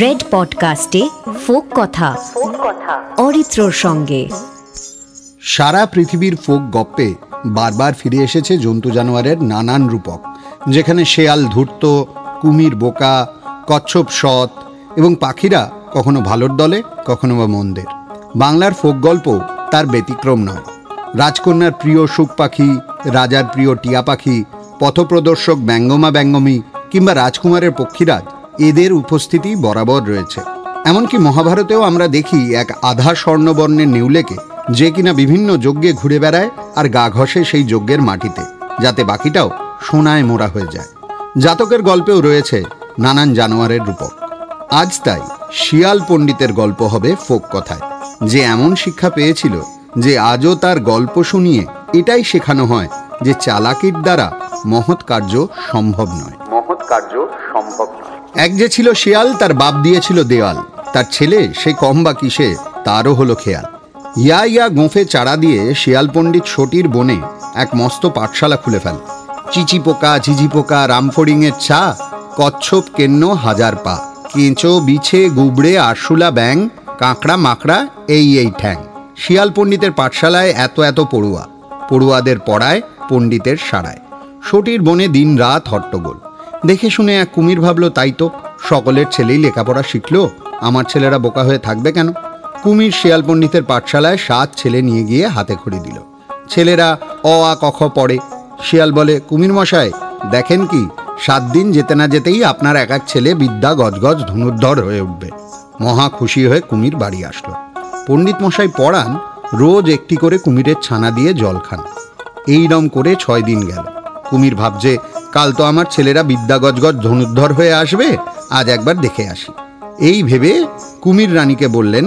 Red পডকাস্টে folk কথা, অরিত্রর সঙ্গে। সারা পৃথিবীর ফোক গপ্পে বারবার ফিরে এসেছে জন্তু জানোয়ারের নানান রূপক, যেখানে শেয়াল ধূর্ত, কুমির বোকা, কচ্ছপ সৎ এবং পাখিরা কখনো ভালোর দলে, কখনো বা মন্দের। বাংলার ফোক গল্প তার ব্যতিক্রম নয়। রাজকন্যার প্রিয় সুখ পাখি, রাজার প্রিয় টিয়া পাখি, পথপ্রদর্শক ব্যঙ্গমা ব্যঙ্গমী কিংবা রাজকুমারের পক্ষীরাজ, এদের উপস্থিতি বরাবর রয়েছে। এমনকি মহাভারতেও আমরা দেখি এক আধা স্বর্ণবর্ণের নেউলেকে যে কিনা বিভিন্ন যজ্ঞে ঘুরে বেড়ায় আর গা ঘষে সেই যজ্ঞের মাটিতে, যাতে বাকিটাও সোনায় মোড়া হয়ে যায়। জাতকের গল্পেও রয়েছে নানান জানোয়ারের রূপক। আজ তাই শিয়াল পণ্ডিতের গল্প হবে ফোক কথায়, যে এমন শিক্ষা পেয়েছিল যে আজও তার গল্প শুনিয়ে এটাই শেখানো হয় যে চালাকির দ্বারা মহৎ কার্য সম্ভব নয়। কার্য সম্ভব নয় এক যে ছিল শিয়াল, তার বাপ দিয়েছিল দেওয়াল। তার ছেলে, সে কম বা কিসে, তারও হলো খেয়াল। ইয়া ইয়া গোঁফে চারা দিয়ে শিয়াল পণ্ডিত সটির বনে এক মস্ত পাঠশালা খুলে ফেলে। চিচি পোকা, ঝিঝি পোকা রামফড়িংয়ের ছা, কচ্ছপ, কেন্ন, হাজার পা। কেঁচো, বিছে, গুবড়ে, আরশুলা ব্যাং কাঁকড়া, মাকড়া, এই এই ঠ্যাং। শিয়াল পণ্ডিতের পাঠশালায় এত এত পড়ুয়া। পড়ুয়াদের পড়ায়, পণ্ডিতের সাড়ায় সটির বনে দিন রাত হট্টগোল। দেখে শুনে এক কুমির ভাবলো, তাই তো, সকলের ছেলেই লেখাপড়া শিখলো, আমার ছেলেরা বোকা হয়ে থাকবে কেন? কুমির শিয়াল পণ্ডিতের পাঠশালায় সাত ছেলে নিয়ে গিয়ে হাতে খড়ি দিল। ছেলেরা অ, আ কখ পড়ে। শিয়াল বলে, কুমির মশাই, দেখেন কি, সাত দিন যেতে না যেতেই আপনার এক এক ছেলে বিদ্যা গজগজ ধনুর্ধর হয়ে উঠবে। মহা খুশি হয়ে কুমির বাড়ি আসলো। পণ্ডিত মশাই পড়ান, রোজ একটি করে কুমিরের ছানা দিয়ে জল খান। এইরম করে ছয় দিন গেল। কুমির ভাবছে কাল তো আমার ছেলেরা বিদ্যা গজগজ ধনুর্ধর হয়ে আসবে, আজ একবার দেখে আসি। এই ভেবে কুমির রানীকে বললেন,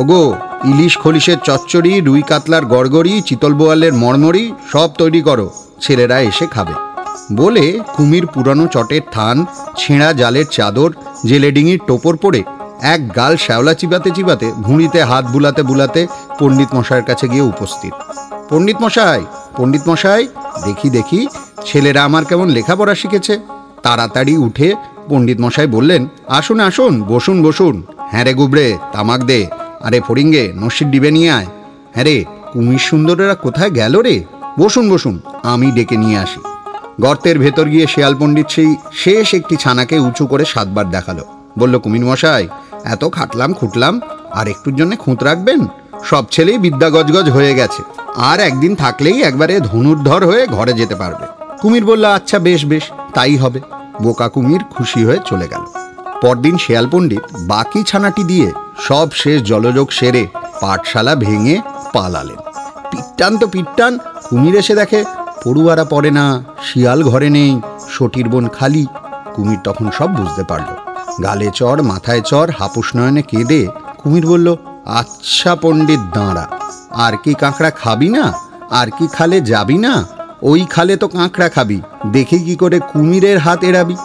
ওগো, ইলিশ খলিশের চচ্চড়ি, রুই কাতলার গড়গড়ি, চিতল বোয়ালের মরমরি সব তৈরি করো, ছেলেরা এসে খাবে। বলে কুমির পুরানো চটের থান, ছেঁড়া জালের চাদর জেলেডিঙির টোপর পরে এক গাল শ্যাওলা চিবাতে চিবাতে ভুঁড়িতে হাত বুলাতে বুলাতে পণ্ডিত মশাইয়ের কাছে গিয়ে উপস্থিত। পণ্ডিত মশাই পণ্ডিত মশাই দেখি দেখি, ছেলেরা আমার কেমন লেখাপড়া শিখেছে। তাড়াতাড়ি উঠে পণ্ডিত মশাই বললেন, আসুন আসুন, বসুন বসুন। হ্যাঁ রে গুবড়ে, তামাক দে। আরে ফড়িঙ্গে, নসির ডিবে নিয়ে আয়। হ্যাঁ রে, কুমির সুন্দরেরা কোথায় গেল রে? বসুন বসুন, আমি ডেকে নিয়ে আসি। গর্তের ভেতর গিয়ে শেয়াল পণ্ডিত সেই শেষ একটি ছানাকে উঁচু করে সাতবার দেখাল। বলল, কুমির মশাই, এত খাটলাম, খুটলাম, আর একটুর জন্য খুঁত রাখবেন? সব ছেলেই বিদ্যা গজগজ হয়ে গেছে। আর একদিন থাকলেই একবারে ধনুর্ধর হয়ে ঘরে যেতে পারবে। কুমির বলল আচ্ছা বেশ বেশ, তাই হবে। বোকা কুমির খুশি হয়ে চলে গেল। পরদিন শেয়াল পণ্ডিত বাকি ছানাটি দিয়ে সব শেষ জলযোগ সেরে পাঠশালা ভেঙে পালালেন। পিট্টান তো পিট্টান, কুমির এসে দেখে, পড়ুয়ারা পড়ে না, শিয়াল ঘরে নেই সটির বোন খালি। কুমির তখন সব বুঝতে পারল। গালে চর, মাথায় চর, হাপুস নয়নে কেঁদে কুমির বলল আচ্ছা পণ্ডিত দাঁড়া, আর কি কাঁকড়া খাবি না? আর কি খালে যাবি না? ওই খালে তো কাঁকড়া খাবি, দেখে কি করে কুমিরের হাত এড়াবি।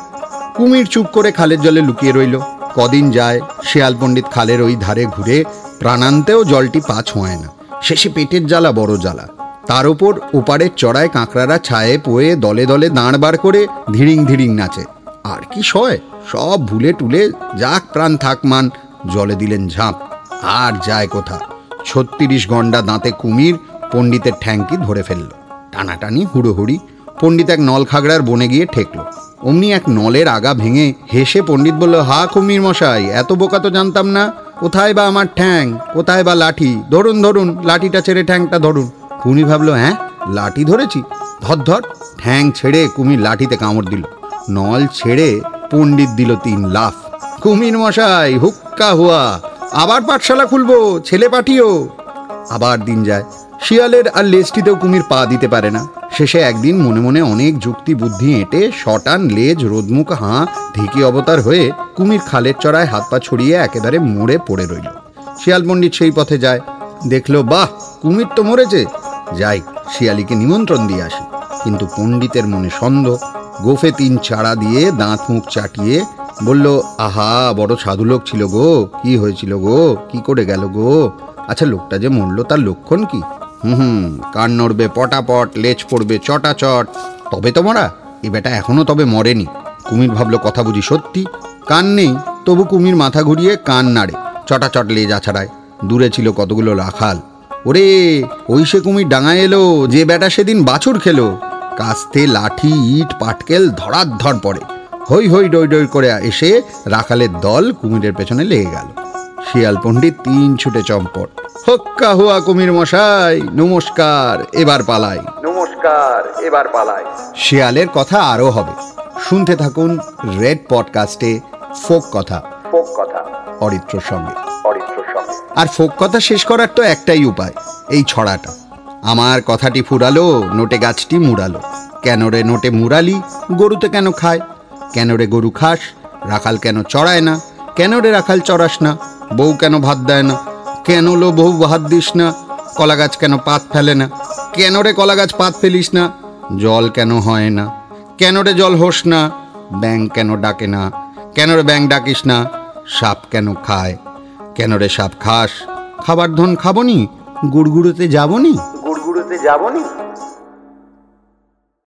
কুমির চুপ করে খালের জলে লুকিয়ে রইল। কদিন যায়, শেয়াল পণ্ডিত খালের ওই ধারে ঘুরে প্রাণান্তেও জলটি পা ছোঁয় না। শেষে পেটের জ্বালা, বড় জ্বালা। তার ওপর ওপারের চড়ায় কাঁকড়ারা ছায়ে পোয়ে দলে দলে দাঁড় বার করে ধীরিং ধীরিং নাচে। আর কি সয়? সব ভুলে টুলে যাক প্রাণ থাক মান জলে দিলেন ঝাঁপ। আর যায় কোথা ছত্রিশ গন্ডা দাঁতে কুমির পণ্ডিতের ঠ্যাংটি ধরে ফেলল। টানাটানি, হুড়োহুড়ি, পণ্ডিত এক নল খাগড়ার বনে গিয়ে ঠেকলো। অমনি এক নলের আগা ভেঙে হেসে পণ্ডিত বলল, হা কুমির মশাই, এত বোকা তো জানতাম না। কোথায় বা আমার ঠ্যাং? কোথায় বা লাঠি? ধরুন ধরুন, লাঠিটা ছেড়ে ঠ্যাংটা ধরুন। কুমি ভাবলো হ্যাঁ লাঠি ধরেছি। ধর ধর। ঠ্যাং ছেড়ে কুমির লাঠিতে কামড় দিল। নল ছেড়ে পণ্ডিত দিল তিন লাফ। কুমির মশাই, হুক্কা হুয়া আবার পাঠশালা খুলবো, ছেলে পাঠিও। আবার দিন যায়। শিয়ালের আর লেজটিতেও কুমির পা দিতে পারে না। শেষে একদিন মনে মনে অনেক যুক্তি, বুদ্ধি এঁটে শটান, লেজ, রোদমুখ, হাঁ, ঢেকি অবতার হয়ে কুমির খালের চড়ায় হাত পা ছড়িয়ে একেবারে মোড়ে পড়ে রইল। শিয়াল পণ্ডিত সেই পথে যায়। দেখল, বাহ, কুমির তো মরেছে। যাই, শিয়ালিকে নিমন্ত্রণ দিয়ে আসি। কিন্তু পণ্ডিতের মনে সন্দেহ। গোফে তিন চাড়া দিয়ে দাঁত মুখ চাটিয়ে বলল, আহা, বড় সাধু লোক ছিল গো। কি হয়েছিল গো? কি করে গেল গো? আচ্ছা লোকটা যে মরলো, তার লক্ষণ কি? হুম হুম, কান নড়বে, পটাপট, লেজ পড়বে, চটাচট। তবে তো মরা, এ বেটা এখনও তবে মরেনি। কুমির ভাবলো, কথা বুঝি সত্যি? কান নেই, তবু কুমির মাথা ঘুরিয়ে কান নাড়ে, চটাচট লেজ আছাড়ায়। দূরে ছিল কতগুলো রাখাল। ওরে, ওই সে কুমির ডাঙায় এলো, যে বেটা সেদিন বাছুর খেলো। কাস্তে, লাঠি, ইট, পাটকেল ধরার ধর পড়ে। হই হই ডই ডই করে এসে রাখালের দল কুমিরের পেছনে লেগে গেল। শিয়াল পণ্ডিত তিন ছুটে চম্পট। হক্কা হুয়া কুমির মশাই নমস্কার এবার পালাই। নমস্কার এবার পালাই। শিয়ালের কথা আরও হবে। শুনতে থাকুন রেড পডকাস্টে ফোক কথা। ফোক কথা। অরিত্রর সঙ্গে। অরিত্রর সঙ্গে। আর ফোক কথা শেষ করার তো একটাই উপায় এই ছড়াটা। আমার কথাটি ফুরালো নোটে গাছটি মুড়ালো। কেন রে নোটে মুড়ালি গরুতে কেন খায়? কেন রে গরু খাস? রাখাল কেন চড়ায় না? কেন রে রাখাল চড়াস না? বউ কেন ভাত দেয় না? কেন লো বউ ভাত দিস না? কলা গাছ কেন পাত ফেলে না? কেন রে কলা গাছ পাত ফেলিস না? জল কেন হয় না? কেন রে জল হোস না? ব্যাং কেন ডাকে না? কেন রে ব্যাং ডাকিস না? সাপ কেন খায়? কেন রে সাপ খাস? খাবার ধন খাবনি? গুড়গুড়োতে যাবনি? গুড়গুড়োতে যাবনি?